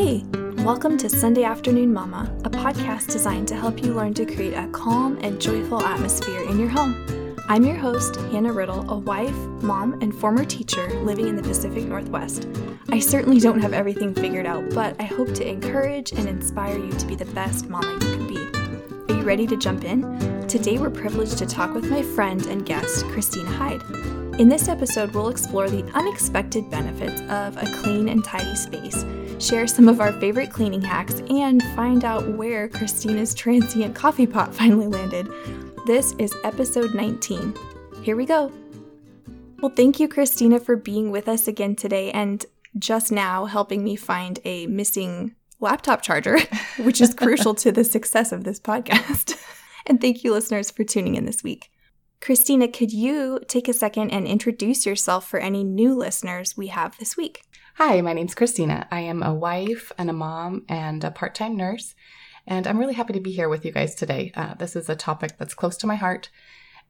Hey, welcome to Sunday Afternoon Mama, a podcast designed to help you learn to create a calm and joyful atmosphere in your home. I'm your host, Hannah Riddle, a wife, mom, and former teacher living in the Pacific Northwest. I certainly don't have everything figured out, but I hope to encourage and inspire you to be the best mama you can be. Are you ready to jump in? Today we're privileged to talk with my friend and guest, Christina Hyde. In this episode, we'll explore the unexpected benefits of a clean and tidy space share some of our favorite cleaning hacks, and find out where Christina's transient coffee pot finally landed. This is episode 19. Here we go. Well, thank you, Christina, for being with us again today and just now helping me find a missing laptop charger, which is crucial to the success of this podcast. and thank you, listeners, for tuning in this week. Christina, could you take a second and introduce yourself for any new listeners we have this week? Hi, my name's Christina. I am a wife and a mom and a part time nurse, and I'm really happy to be here with you guys today. Uh, this is a topic that's close to my heart,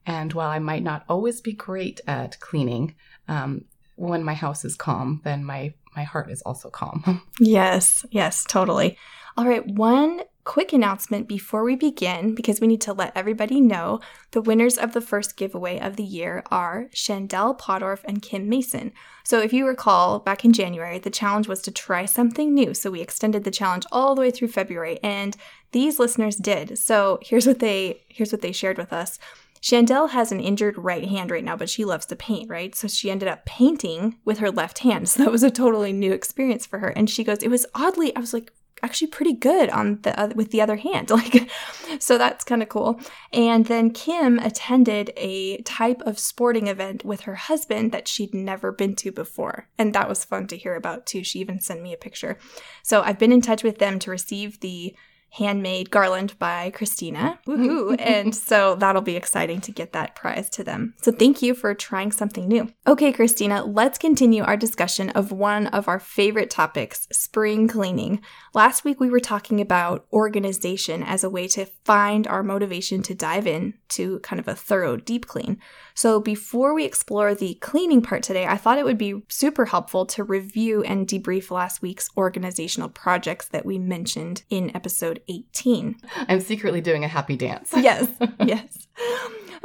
and while I might not always be great at cleaning, um, when my house is calm, then my my heart is also calm. yes, yes, totally. All right, one quick announcement before we begin, because we need to let everybody know the winners of the first giveaway of the year are Chandel Podorf and Kim Mason. So, if you recall, back in January, the challenge was to try something new. So, we extended the challenge all the way through February, and these listeners did. So, here's what they here's what they shared with us. Chandel has an injured right hand right now, but she loves to paint, right? So she ended up painting with her left hand. So that was a totally new experience for her. And she goes, It was oddly, I was like, actually pretty good on the uh, with the other hand like so that's kind of cool. And then kim attended a type of sporting event with her husband that she'd never been to before and that was fun to hear about too. She even sent me a picture. So i've been in touch with them to receive the handmade garland by Christina. Mm-hmm. Woohoo! and so that'll be exciting to get that prize to them. So thank you for trying something new. Okay, Christina, let's continue our discussion of one of our favorite topics, spring cleaning. Last week we were talking about organization as a way to find our motivation to dive in to kind of a thorough deep clean. So before we explore the cleaning part today, I thought it would be super helpful to review and debrief last week's organizational projects that we mentioned in episode 18. I'm secretly doing a happy dance. yes, yes.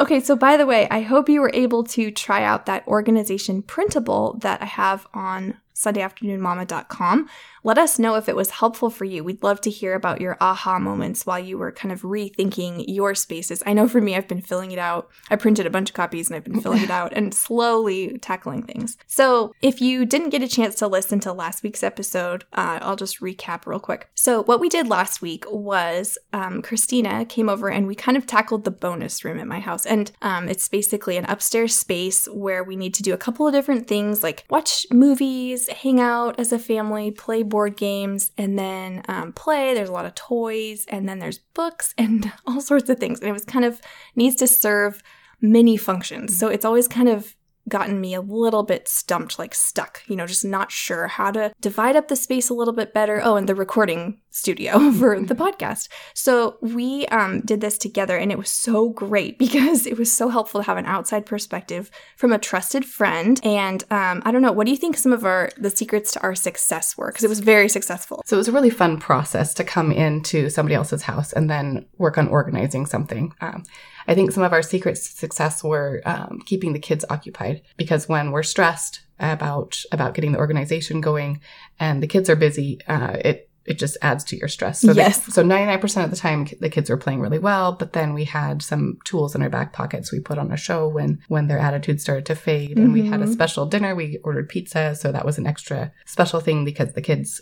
Okay, so by the way, I hope you were able to try out that organization printable that I have on SundayAfternoonMama.com. Let us know if it was helpful for you. We'd love to hear about your aha moments while you were kind of rethinking your spaces. I know for me, I've been filling it out. I printed a bunch of copies and I've been filling it out and slowly tackling things. So if you didn't get a chance to listen to last week's episode, uh, I'll just recap real quick. So what we did last week was um, Christina came over and we kind of tackled the bonus room at my house. And um, it's basically an upstairs space where we need to do a couple of different things like watch movies, hang out as a family, play board games, and then um, play. There's a lot of toys, and then there's books and all sorts of things. And it was kind of needs to serve many functions. So it's always kind of gotten me a little bit stumped, like stuck, you know, just not sure how to divide up the space a little bit better. Oh, and the recording studio for the podcast. So we um, did this together and it was so great because it was so helpful to have an outside perspective from a trusted friend. And um, I don't know, what do you think some of our, the secrets to our success were? Because it was very successful. So it was a really fun process to come into somebody else's house and then work on organizing something. Um, I think some of our secrets to success were um, keeping the kids occupied because when we're stressed about about getting the organization going and the kids are busy, uh, it it just adds to your stress. So yes. The, so 99% of the time the kids were playing really well, but then we had some tools in our back pockets. We put on a show when when their attitude started to fade mm-hmm. and we had a mm-hmm. special dinner. We ordered pizza, so that was an extra special thing because the kids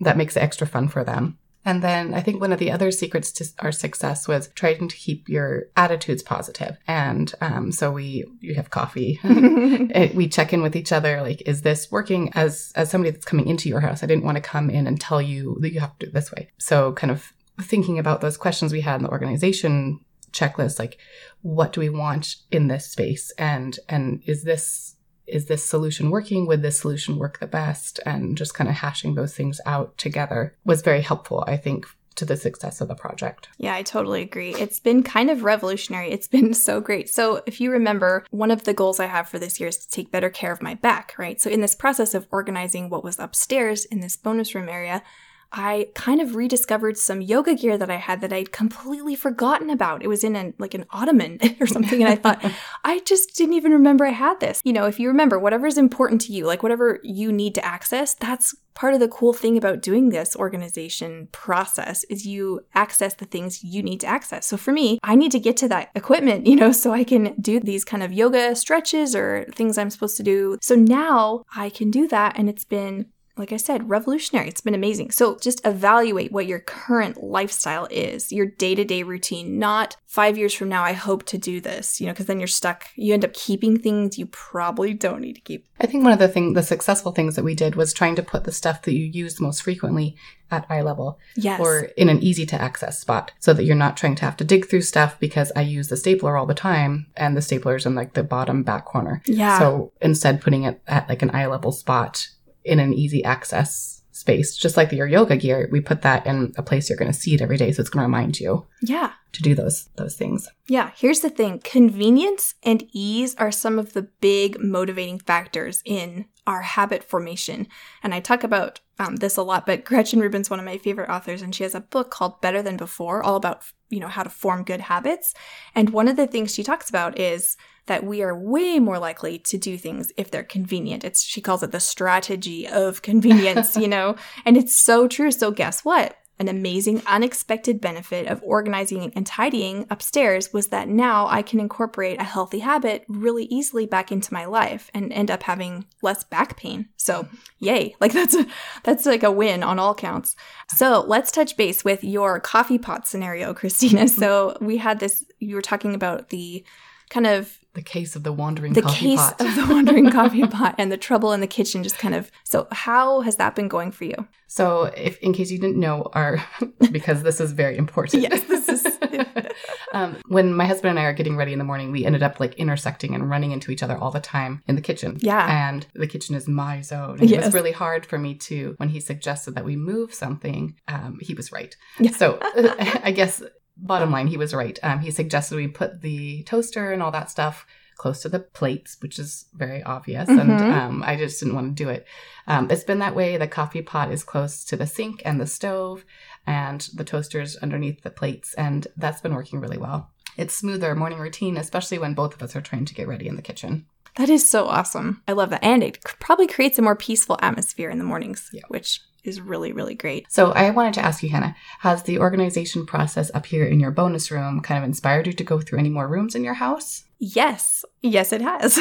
that makes it extra fun for them. And then I think one of the other secrets to our success was trying to keep your attitudes positive. And um, so we you have coffee, we check in with each other. Like, is this working? As as somebody that's coming into your house, I didn't want to come in and tell you that you have to do it this way. So kind of thinking about those questions we had in the organization checklist, like what do we want in this space, and and is this is this solution working? Would this solution work the best? And just kind of hashing those things out together was very helpful, I think, to the success of the project. Yeah, I totally agree. It's been kind of revolutionary. It's been so great. So, if you remember, one of the goals I have for this year is to take better care of my back, right? So, in this process of organizing what was upstairs in this bonus room area, I kind of rediscovered some yoga gear that I had that I'd completely forgotten about. It was in like an ottoman or something. And I thought, I just didn't even remember I had this. You know, if you remember whatever is important to you, like whatever you need to access, that's part of the cool thing about doing this organization process is you access the things you need to access. So for me, I need to get to that equipment, you know, so I can do these kind of yoga stretches or things I'm supposed to do. So now I can do that and it's been like I said, revolutionary. It's been amazing. So just evaluate what your current lifestyle is, your day to day routine, not five years from now, I hope to do this, you know, because then you're stuck. You end up keeping things you probably don't need to keep. I think one of the thing, the successful things that we did was trying to put the stuff that you use most frequently at eye level. Yes. Or in an easy to access spot so that you're not trying to have to dig through stuff because I use the stapler all the time and the stapler's in like the bottom back corner. Yeah. So instead putting it at like an eye level spot in an easy access space, just like your yoga gear, we put that in a place you're going to see it every day. So it's going to remind you Yeah. to do those, those things. Yeah, here's the thing convenience and ease are some of the big motivating factors in our habit formation. And I talk about um, this a lot, but Gretchen Rubin's one of my favorite authors, and she has a book called Better Than Before, all about, you know, how to form good habits. And one of the things she talks about is that we are way more likely to do things if they're convenient. It's she calls it the strategy of convenience, you know, and it's so true. So guess what? An amazing, unexpected benefit of organizing and tidying upstairs was that now I can incorporate a healthy habit really easily back into my life and end up having less back pain. So, yay. Like that's a that's like a win on all counts. So, let's touch base with your coffee pot scenario, Christina. So, we had this you were talking about the kind of The case of the wandering the coffee case pot. of the wandering coffee pot and the trouble in the kitchen just kind of so how has that been going for you So, if in case you didn't know, our because this is very important. Yes, this is- um, when my husband and I are getting ready in the morning, we ended up like intersecting and running into each other all the time in the kitchen. Yeah. and the kitchen is my zone. And it was really hard for me to when he suggested that we move something. Um, he was right. Yeah. So, I guess bottom line, he was right. Um, he suggested we put the toaster and all that stuff close to the plates, which is very obvious. And Mhm. um, I just didn't want to do it. Um, it's been that way. The coffee pot is close to the sink and the stove, and the toaster's underneath the plates. And that's been working really well. It's smoother morning routine, especially when both of us are trying to get ready in the kitchen. that is so awesome i love that and it probably creates a more peaceful atmosphere in the mornings Yeah. which is really really great So I wanted to ask you, Hannah, has the organization process up here in your bonus room kind of inspired you to go through any more rooms in your house? Yes, yes, it has.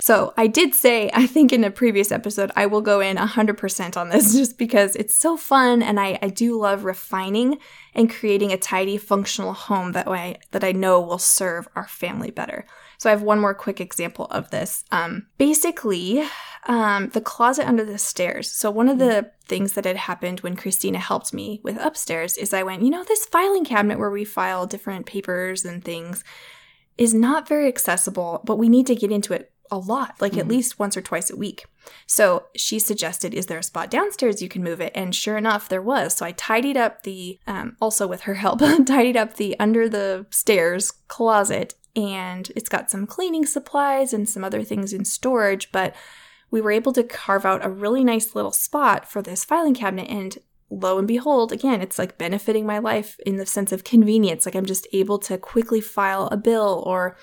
so I did say, I think in a previous episode, I will go in 100% on this just because it's so fun and I, I do love refining and creating a tidy, functional home that way that I know will serve our family better. So I have one more quick example of this. Um, basically, um, the closet under the stairs. So one of the things that had happened when Christina helped me with upstairs is I went, you know, this filing cabinet where we file different papers and things is not very accessible, but we need to get into it a lot, like at Mhm. least once or twice a week. So she suggested, Is there a spot downstairs you can move it? And sure enough, there was. So I tidied up the, um, also with her help, tidied up the under the stairs closet, and it's got some cleaning supplies and some other things in storage, but we were able to carve out a really nice little spot for this filing cabinet. And lo and behold again it's like benefiting my life in the sense of convenience. Like i'm just able to quickly file a bill or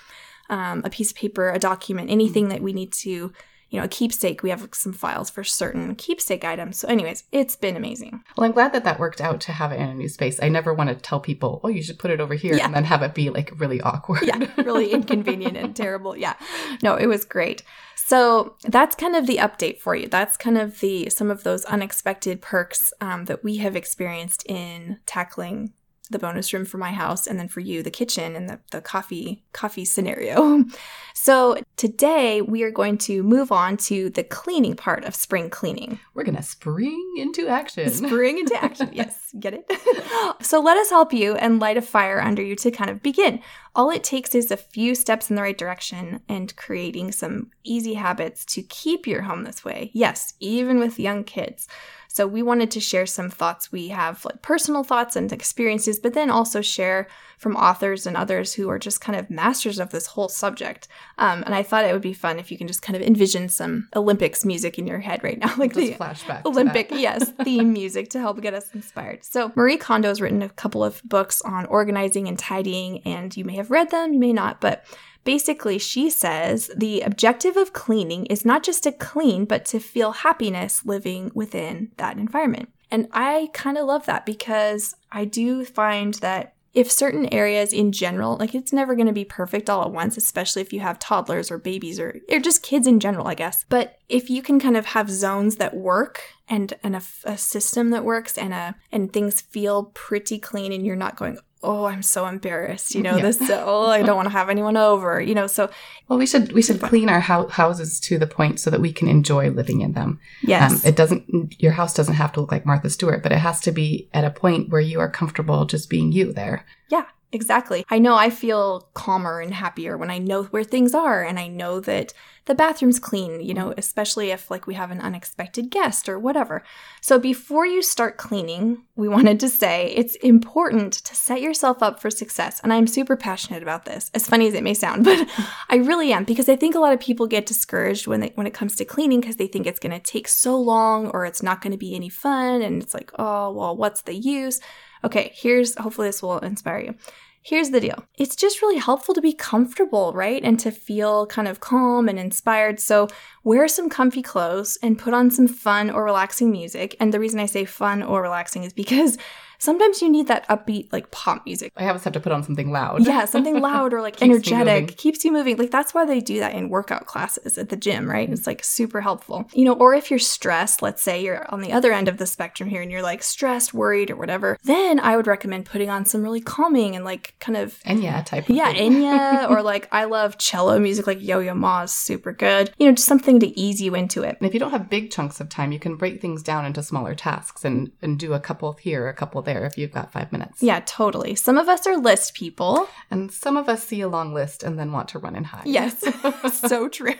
um, a piece of paper a document anything that we need to you know a keepsake we have some files for certain keepsake items so anyways it's been amazing Well, I'm glad that that worked out to have it in a new space. I never want to tell people, oh, you should put it over here Yeah. and then have it be like really awkward. yeah, really inconvenient and terrible. Yeah. No, it was great. So that's kind of the update for you. That's kind of the some of those unexpected perks um, that we have experienced in tackling the bonus room for my house and then for you the kitchen and the, the coffee coffee scenario so today we are going to move on to the cleaning part of spring cleaning We're going to spring into action. Spring into action. Yes, get it? so let us help you and light a fire under you to kind of begin. All it takes is a few steps in the right direction and creating some easy habits to keep your home this way. Yes, even with young kids. So we wanted to share some thoughts we have, like personal thoughts and experiences, but then also share from authors and others who are just kind of masters of this whole subject. Um, and I thought it would be fun if you can just kind of envision some Olympics music in your head right now, like Just the flashback. Olympic, yes, theme music to help get us inspired. So, Marie Kondo has written a couple of books on organizing and tidying, and you may have read them, you may not, but basically, she says the objective of cleaning is not just to clean, but to feel happiness living within that environment. And I kind of love that because I do find that if certain areas in general, like it's never going to be perfect all at once, especially if you have toddlers or babies or, or just kids in general, I guess. But if you can kind of have zones that work and, and a, a system that works and a, and things feel pretty clean and you're not going, oh, I'm so embarrassed, you know, Yeah. this, oh, I don't want to have anyone over, you know, so Well, we should we should clean our hou- houses to the point so that we can enjoy living in them. yes. Um, it doesn't. Your house doesn't have to look like Martha Stewart, but it has to be at a point where you are comfortable just being you there. Yeah, exactly. I know I feel calmer and happier when I know where things are and I know that the bathroom's clean, you know, especially if like we have an unexpected guest or whatever. So before you start cleaning, we wanted to say it's important to set yourself up for success. And I'm super passionate about this. As funny as it may sound, but I really am because I think a lot of people get discouraged when they, when it comes to cleaning because they think it's going to take so long or it's not going to be any fun and it's like, "Oh, well, what's the use?" Okay, here's hopefully this will inspire you. Here's the deal. It's just really helpful to be comfortable, right? And to feel kind of calm and inspired. So, wear some comfy clothes and put on some fun or relaxing music. And the reason I say fun or relaxing is because sometimes you need that upbeat, like pop music. I always have to put on something loud. Yeah, something loud or like Keeps energetic keeps you moving. Like that's why they do that in workout classes at the gym, right? It's like super helpful. You know, or if you're stressed, let's say you're on the other end of the spectrum here and you're like stressed, worried, or whatever, then I would recommend putting on some really calming and like kind of Enya type. Of yeah, thing. Enya or like I love cello music, like Yo Yo Ma is super good. You know, just something to ease you into it. And if you don't have big chunks of time, you can break things down into smaller tasks and and do a couple here, a couple there if you've got five minutes. Yeah, totally. Some of us are list people. And some of us see a long list and then want to run and hide. Yes, so true.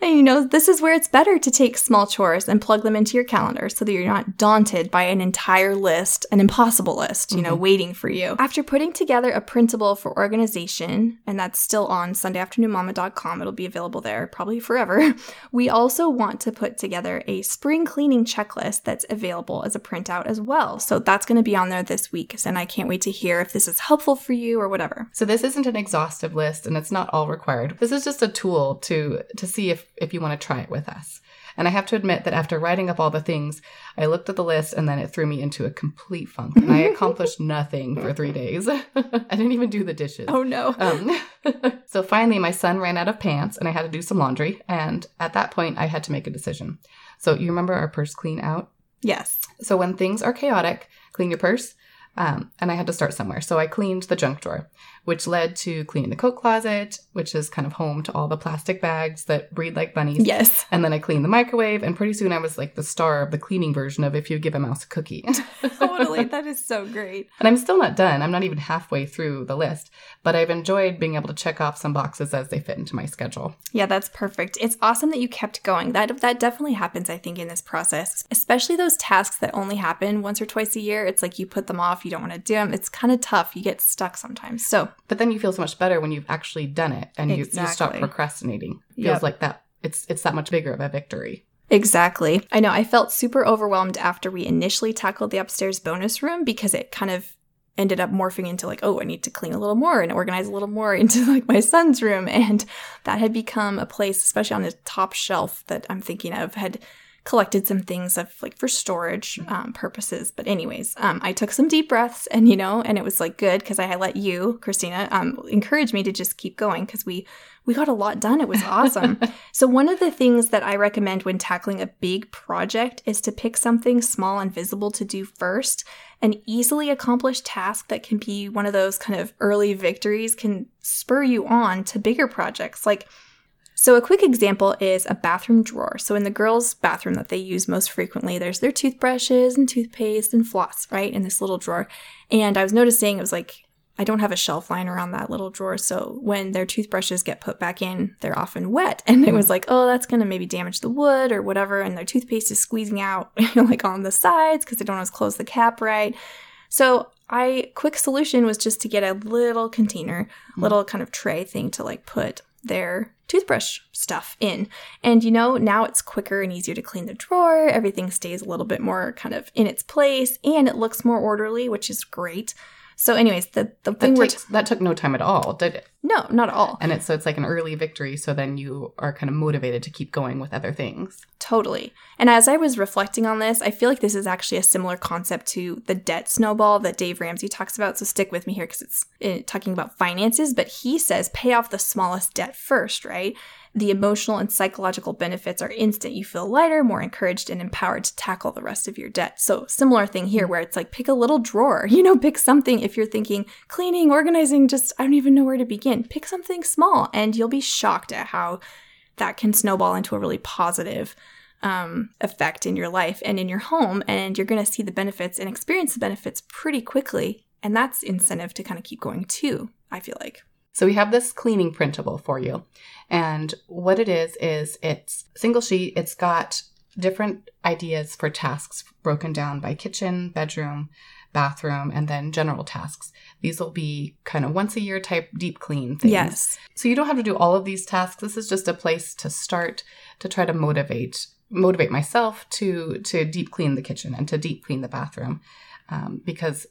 And you know, this is where it's better to take small chores and plug them into your calendar so that you're not daunted by an entire list, an impossible list, you know, mm-hmm. waiting for you. After putting together a printable for organization, and that's still on SundayAfternoonMama.com, it'll be available there probably forever. We also want to put together a spring cleaning checklist that's available as a printout as well. So that's going to be on there this week, and I can't wait to hear if this is helpful for you or whatever. So this isn't an exhaustive list and it's not all required. This is just a tool to to see if if you want to try it with us. And I have to admit that after writing up all the things, I looked at the list and then it threw me into a complete funk. And I accomplished nothing for 3 days. I didn't even do the dishes. Oh no. Um, so finally, my son ran out of pants and I had to do some laundry. And at that point, I had to make a decision. So you remember our purse clean out? Yes. So when things are chaotic, clean your purse. Um, and I had to start somewhere. So I cleaned the junk drawer, which led to cleaning the coat closet, which is kind of home to all the plastic bags that breed like bunnies. Yes. And then I cleaned the microwave, and pretty soon I was like the star of the cleaning version of if you give a mouse a cookie. totally. That is so great. And I'm still not done. I'm not even halfway through the list, but I've enjoyed being able to check off some boxes as they fit into my schedule. Yeah, that's perfect. It's awesome that you kept going. That that definitely happens, I think, in this process. Especially those tasks that only happen once or twice a year. It's like you put them off, you don't want to do them. It's kind of tough. You get stuck sometimes. So But then you feel so much better when you've actually done it and you, you stop Exactly. procrastinating. Feels Yep. like that. It's it's that much bigger of a victory. Exactly. I know. I felt super overwhelmed after we initially tackled the upstairs bonus room because it kind of ended up morphing into like, oh, I need to clean a little more and organize a little more into like my son's room. And that had become a place, especially on the top shelf that I'm thinking of, had collected some things of like for storage um, purposes. But anyways, um, I took some deep breaths and, you know, and it was like good because I let you, Christina, um, encourage me to just keep going because we, we got a lot done. It was awesome. So, one of the things that I recommend when tackling a big project is to pick something small and visible to do first. An easily accomplished task that can be one of those kind of early victories can spur you on to bigger projects. Like, so, a quick example is a bathroom drawer. So, in the girls' bathroom that they use most frequently, there's their toothbrushes and toothpaste and floss, right, in this little drawer. And I was noticing it was like, I don't have a shelf line around that little drawer. So when their toothbrushes get put back in, they're often wet. And it was like, oh, that's going to maybe damage the wood or whatever. And their toothpaste is squeezing out like on the sides because they don't always close the cap right. So I quick solution was just to get a little container, mm-hmm. little kind of tray thing to like put their toothbrush stuff in. And you know, now it's quicker and easier to clean the drawer. Everything stays a little bit more kind of in its place and it looks more orderly, which is great. So, anyways, the the thing that, t- that took no time at all, did it? No, not at all. And it's so it's like an early victory. So then you are kind of motivated to keep going with other things. Totally. And as I was reflecting on this, I feel like this is actually a similar concept to the debt snowball that Dave Ramsey talks about. So stick with me here because it's uh, talking about finances. But he says pay off the smallest debt first, right? The emotional and psychological benefits are instant. You feel lighter, more encouraged, and empowered to tackle the rest of your debt. So, similar thing here where it's like pick a little drawer, you know, pick something if you're thinking cleaning, organizing, just I don't even know where to begin. Pick something small and you'll be shocked at how that can snowball into a really positive um, effect in your life and in your home. And you're going to see the benefits and experience the benefits pretty quickly. And that's incentive to kind of keep going too, I feel like. So we have this cleaning printable for you. And what it is, is it's single sheet. It's got different ideas for tasks broken down by kitchen, bedroom, bathroom, and then general tasks. These will be kind of once a year type deep clean things. Yes. So you don't have to do all of these tasks. This is just a place to start to try to motivate motivate myself to to deep clean the kitchen and to deep clean the bathroom um, because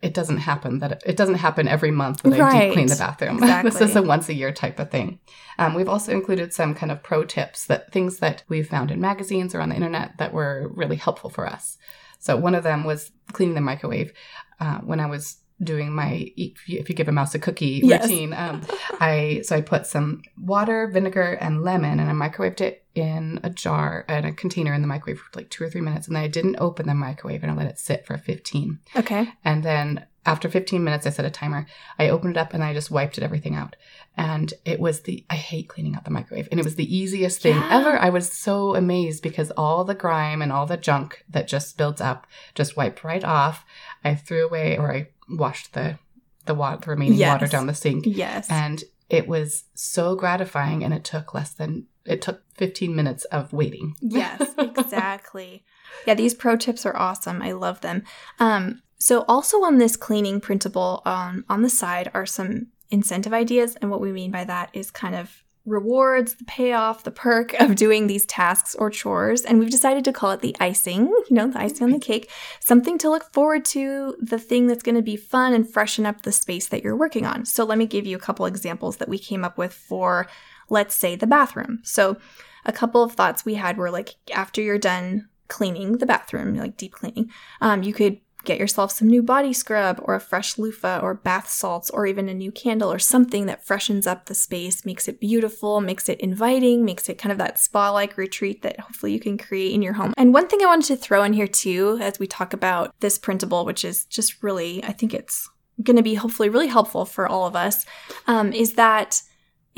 it doesn't happen that it, doesn't happen every month that right. I deep clean the bathroom. Exactly. this is a once a year type of thing. Um, we've also included some kind of pro tips that things that we've found in magazines or on the internet that were really helpful for us. So one of them was cleaning the microwave. Uh, when I was doing my if you, give a mouse a cookie yes. routine um, i so i put some water vinegar and lemon and i microwaved it in a jar and a container in the microwave for like two or three minutes and then i didn't open the microwave and i let it sit for 15 okay. And then after 15 minutes i set a timer. I opened it up and i just wiped it everything out. And it was the i hate cleaning out the microwave and it was the easiest thing yeah. ever. I was so amazed because all the grime and all the junk that just builds up just wiped right off. I threw away or i washed the the water, the remaining yes. water down the sink. Yes. And it was so gratifying and it took less than it took 15 minutes of waiting. Yes, exactly. yeah, these pro tips are awesome. I love them. Um so also on this cleaning printable um on the side are some incentive ideas and what we mean by that is kind of rewards, the payoff, the perk of doing these tasks or chores. And we've decided to call it the icing, you know, the icing on the cake, something to look forward to, the thing that's going to be fun and freshen up the space that you're working on. So let me give you a couple examples that we came up with for, let's say, the bathroom. So a couple of thoughts we had were like after you're done cleaning the bathroom, like deep cleaning, um, you could Get yourself some new body scrub or a fresh loofah or bath salts or even a new candle or something that freshens up the space, makes it beautiful, makes it inviting, makes it kind of that spa like retreat that hopefully you can create in your home. And one thing I wanted to throw in here too, as we talk about this printable, which is just really, I think it's going to be hopefully really helpful for all of us, um, is that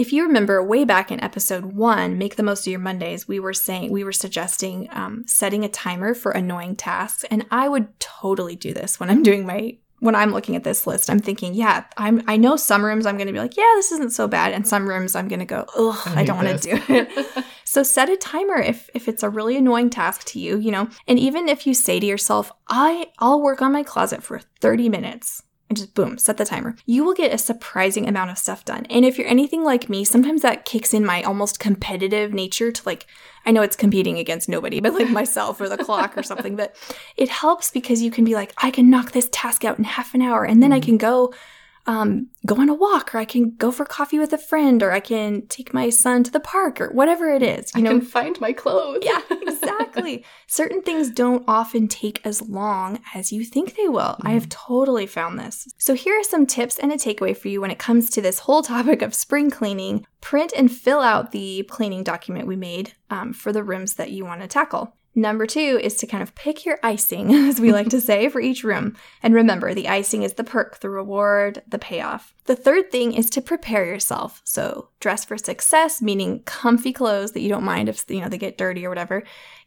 if you remember way back in episode one, Make the Most of Your Mondays, we were saying, we were suggesting um, setting a timer for annoying tasks. And I would totally do this when I'm doing my, when I'm looking at this list. I'm thinking, yeah, I'm, I know some rooms I'm going to be like, yeah, this isn't so bad. And some rooms I'm going to go, ugh, I, I don't want to do it. so set a timer if, if it's a really annoying task to you, you know, and even if you say to yourself, I, I'll work on my closet for 30 minutes and just boom, set the timer. You will get a surprising amount of stuff done. And if you're anything like me, sometimes that kicks in my almost competitive nature to like, I know it's competing against nobody, but like myself or the clock or something, but it helps because you can be like, I can knock this task out in half an hour and then I mm. can go um, go on a walk, or I can go for coffee with a friend, or I can take my son to the park, or whatever it is. You I know, can find my clothes. yeah, exactly. Certain things don't often take as long as you think they will. Mm. I have mm-hmm. totally found this. So here are some tips and a takeaway for you when it comes to this whole topic of spring cleaning. Print and fill out the cleaning document we made um, for the rooms that you want to tackle. Number two is to kind of pick your icing, as we like to say, for each room. And remember, the icing is the perk, the reward, the payoff. The third thing is to prepare yourself. So dress for success, meaning comfy clothes that you don't mind if you know they get dirty or whatever.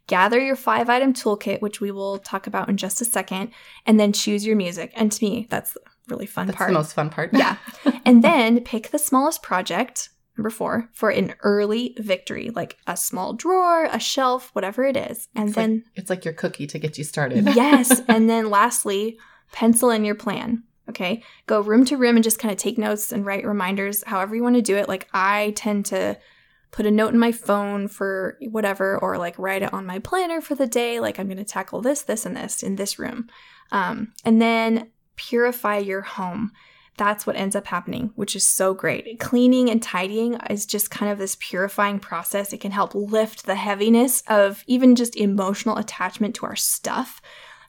Gather your five item toolkit, which we will talk about in just a second, and then choose your music. And to me, that's really fun That's part. the most fun part. Yeah. and then pick the smallest project, number four, for an early victory, like a small drawer, a shelf, whatever it is. And It's then, It's like your cookie to get you started. yes. And then lastly, pencil in your plan. Okay. Go room to room and just kind of take notes and write reminders, however you want to do it. Like I tend to put a note in my phone for whatever, or like write it on my planner for the day. Like I'm going to tackle this, this, and this in this room. Um, and then purify your home. That's what ends up happening, which is so great. Cleaning and tidying is just kind of this purifying process. It can help lift the heaviness of even just emotional attachment to our stuff.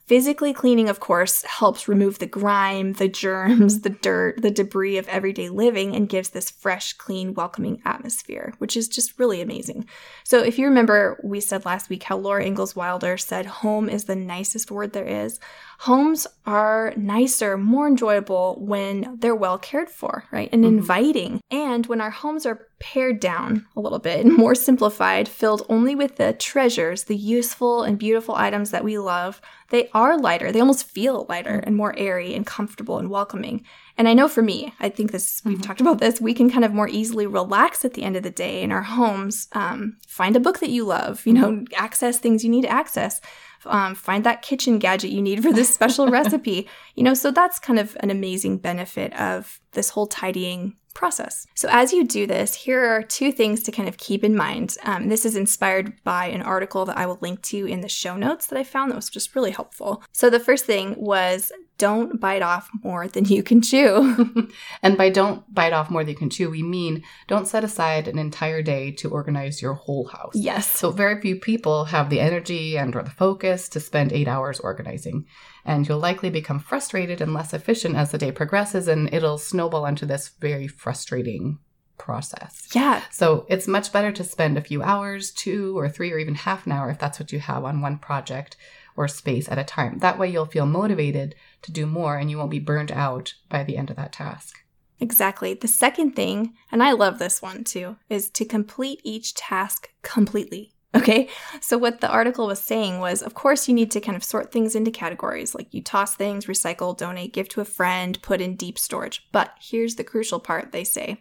Physically cleaning, of course, helps remove the grime, the germs, the dirt, the debris of everyday living and gives this fresh, clean, welcoming atmosphere, which is just really amazing. So, if you remember, we said last week how Laura Ingalls Wilder said home is the nicest word there is. Homes are nicer, more enjoyable when they're well cared for, right? And Mhm. inviting. And when our homes are pared down a little bit, more simplified, filled only with the treasures, the useful and beautiful items that we love, they are lighter. They almost feel lighter and more airy and comfortable and welcoming. And I know for me, I think this, we've Mhm. talked about this, we can kind of more easily relax at the end of the day in our homes. Um, find a book that you love, you know, access things you need to access. Um, find that kitchen gadget you need for this special recipe. You know, so that's kind of an amazing benefit of this whole tidying process. So, as you do this, here are two things to kind of keep in mind. Um, this is inspired by an article that I will link to in the show notes that I found that was just really helpful. So, the first thing was don't bite off more than you can chew. and by don't bite off more than you can chew, we mean don't set aside an entire day to organize your whole house. yes. So very few people have the energy and or the focus to spend 8 hours organizing. And you'll likely become frustrated and less efficient as the day progresses and it'll snowball into this very frustrating process. Yeah. So it's much better to spend a few hours, 2 or 3 or even half an hour if that's what you have on one project or space at a time. That way you'll feel motivated to do more and you won't be burned out by the end of that task. Exactly. The second thing, and I love this one too, is to complete each task completely. Okay. So, what the article was saying was, of course, you need to kind of sort things into categories like you toss things, recycle, donate, give to a friend, put in deep storage. But here's the crucial part they say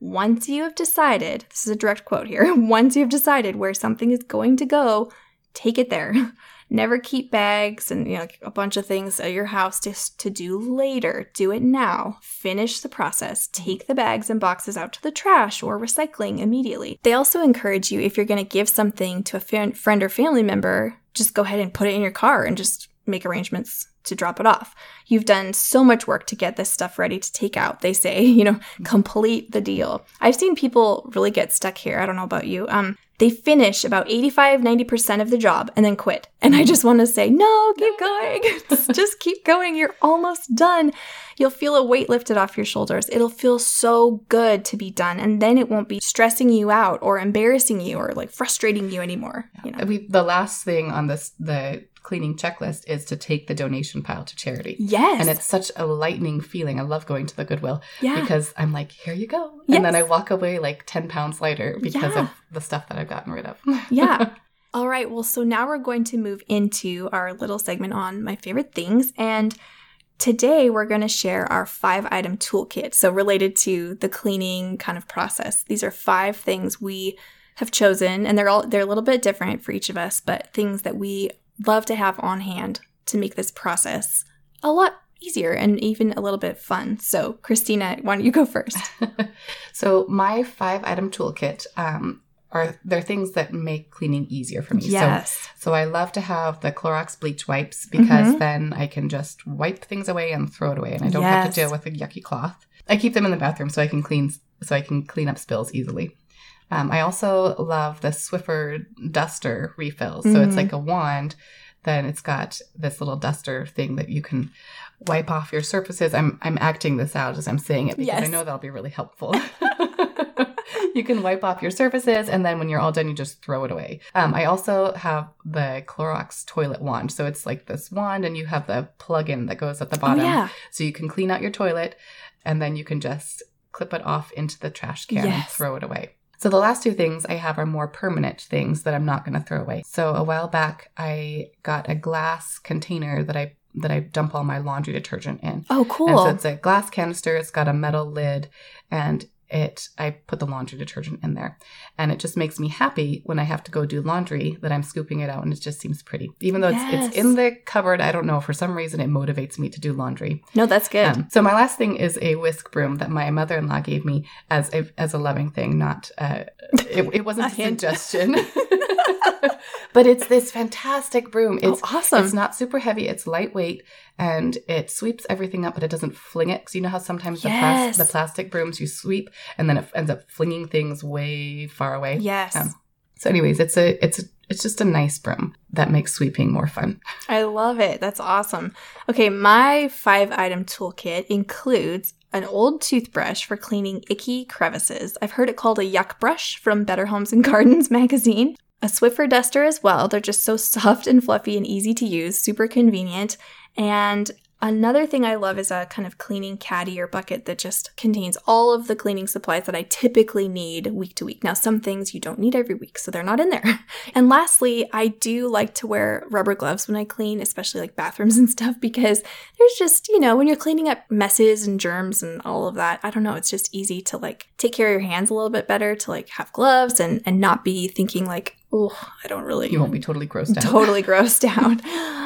once you have decided, this is a direct quote here, once you have decided where something is going to go, take it there. Never keep bags and you know a bunch of things at your house just to do later. Do it now. Finish the process. Take the bags and boxes out to the trash or recycling immediately. They also encourage you if you're going to give something to a friend or family member, just go ahead and put it in your car and just make arrangements to drop it off. You've done so much work to get this stuff ready to take out. They say, you know, complete the deal. I've seen people really get stuck here. I don't know about you. Um, they finish about 85, 90% of the job and then quit. And I just want to say, no, keep going. just keep going. You're almost done. You'll feel a weight lifted off your shoulders. It'll feel so good to be done. And then it won't be stressing you out or embarrassing you or like frustrating you anymore. You know? We, the last thing on this the cleaning checklist is to take the donation pile to charity. Yes. And it's such a lightening feeling. I love going to the Goodwill yeah. because I'm like, here you go. Yes. And then I walk away like 10 pounds lighter because Yeah. of the stuff that I've gotten rid of. yeah. All right. Well, so now we're going to move into our little segment on my favorite things. And today we're going to share our five item toolkit. So, related to the cleaning kind of process. These are five things we have chosen, and they're all, they're a little bit different for each of us, but things that we love to have on hand to make this process a lot easier and even a little bit fun. So, Christina, why don't you go first? so my five item toolkit um, are they're things that make cleaning easier for me. Yes. So, so I love to have the Clorox bleach wipes because Mhm. then I can just wipe things away and throw it away, and I don't have to deal with a yucky cloth. I keep them in the bathroom so I can clean so I can clean up spills easily. Um, I also love the Swiffer duster refills. So it's Mhm. like a wand. Then it's got this little duster thing that you can wipe off your surfaces. I'm I'm acting this out as I'm saying it because I know that'll be really helpful. you can wipe off your surfaces, and then when you're all done, you just throw it away. Um, I also have the Clorox toilet wand. So it's like this wand, and you have the plug-in that goes at the Oh, bottom, yeah. so you can clean out your toilet, and then you can just clip it off into the trash can and throw it away. So the last two things I have are more permanent things that I'm not going to throw away. So a while back, I got a glass container that I that I dump all my laundry detergent in. Oh, And cool. so it's a glass canister. It's got a metal lid, and it I put the laundry detergent in there, and it just makes me happy when I have to go do laundry that I'm scooping it out, and it just seems pretty. Even though it's, Yes. it's in the cupboard, I don't know for some reason it motivates me to do laundry. no, that's good. Um, so my last thing is a whisk broom that my mother-in-law gave me as a as a loving thing, not uh, it, it wasn't A a suggestion. but it's this fantastic broom. It's oh, awesome. it's not super heavy. It's lightweight and it sweeps everything up, but it doesn't fling it. Because you know how sometimes the, Yes. plas- the plastic brooms you sweep and then it ends up flinging things way far away. yes. Um, So, anyways, it's a it's a, it's just a nice broom that makes sweeping more fun. I love it. That's awesome. Okay, my five item toolkit includes an old toothbrush for cleaning icky crevices. I've heard it called a yuck brush from Better Homes and Gardens magazine. A Swiffer duster as well. They're just so soft and fluffy and easy to use, super convenient. And another thing I love is a kind of cleaning caddy or bucket that just contains all of the cleaning supplies that I typically need week to week. Now, some things you don't need every week, so they're not in there. And lastly, I do like to wear rubber gloves when I clean, especially like bathrooms and stuff, because there's just, you know, when you're cleaning up messes and germs and all of that, I don't know, it's just easy to like take care of your hands a little bit better to like have gloves and and not be thinking like, oh, I don't really You won't be totally grossed out. totally grossed out.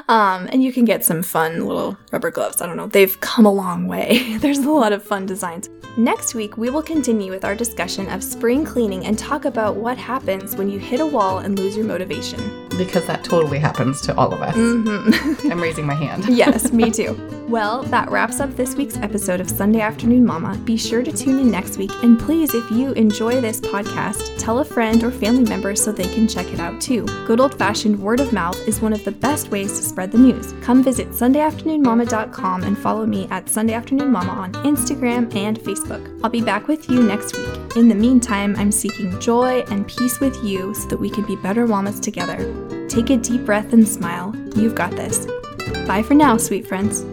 Um, and you can get some fun little rubber gloves. I don't know. They've come a long way. There's a lot of fun designs. Next week, we will continue with our discussion of spring cleaning and talk about what happens when you hit a wall and lose your motivation. because that totally happens to all of us. hmm I'm raising my hand. yes, me too. Well, that wraps up this week's episode of Sunday Afternoon Mama. Be sure to tune in next week. And please, if you enjoy this podcast, tell a friend or family member so they can check it out too. Good old fashioned word of mouth is one of the best ways to spread the news. Come visit SundayAfternoonMama.com and follow me at Sunday Afternoon Mama on Instagram and Facebook. I'll be back with you next week. In the meantime, I'm seeking joy and peace with you so that we can be better mamas together. Take a deep breath and smile. You've got this. Bye for now, sweet friends.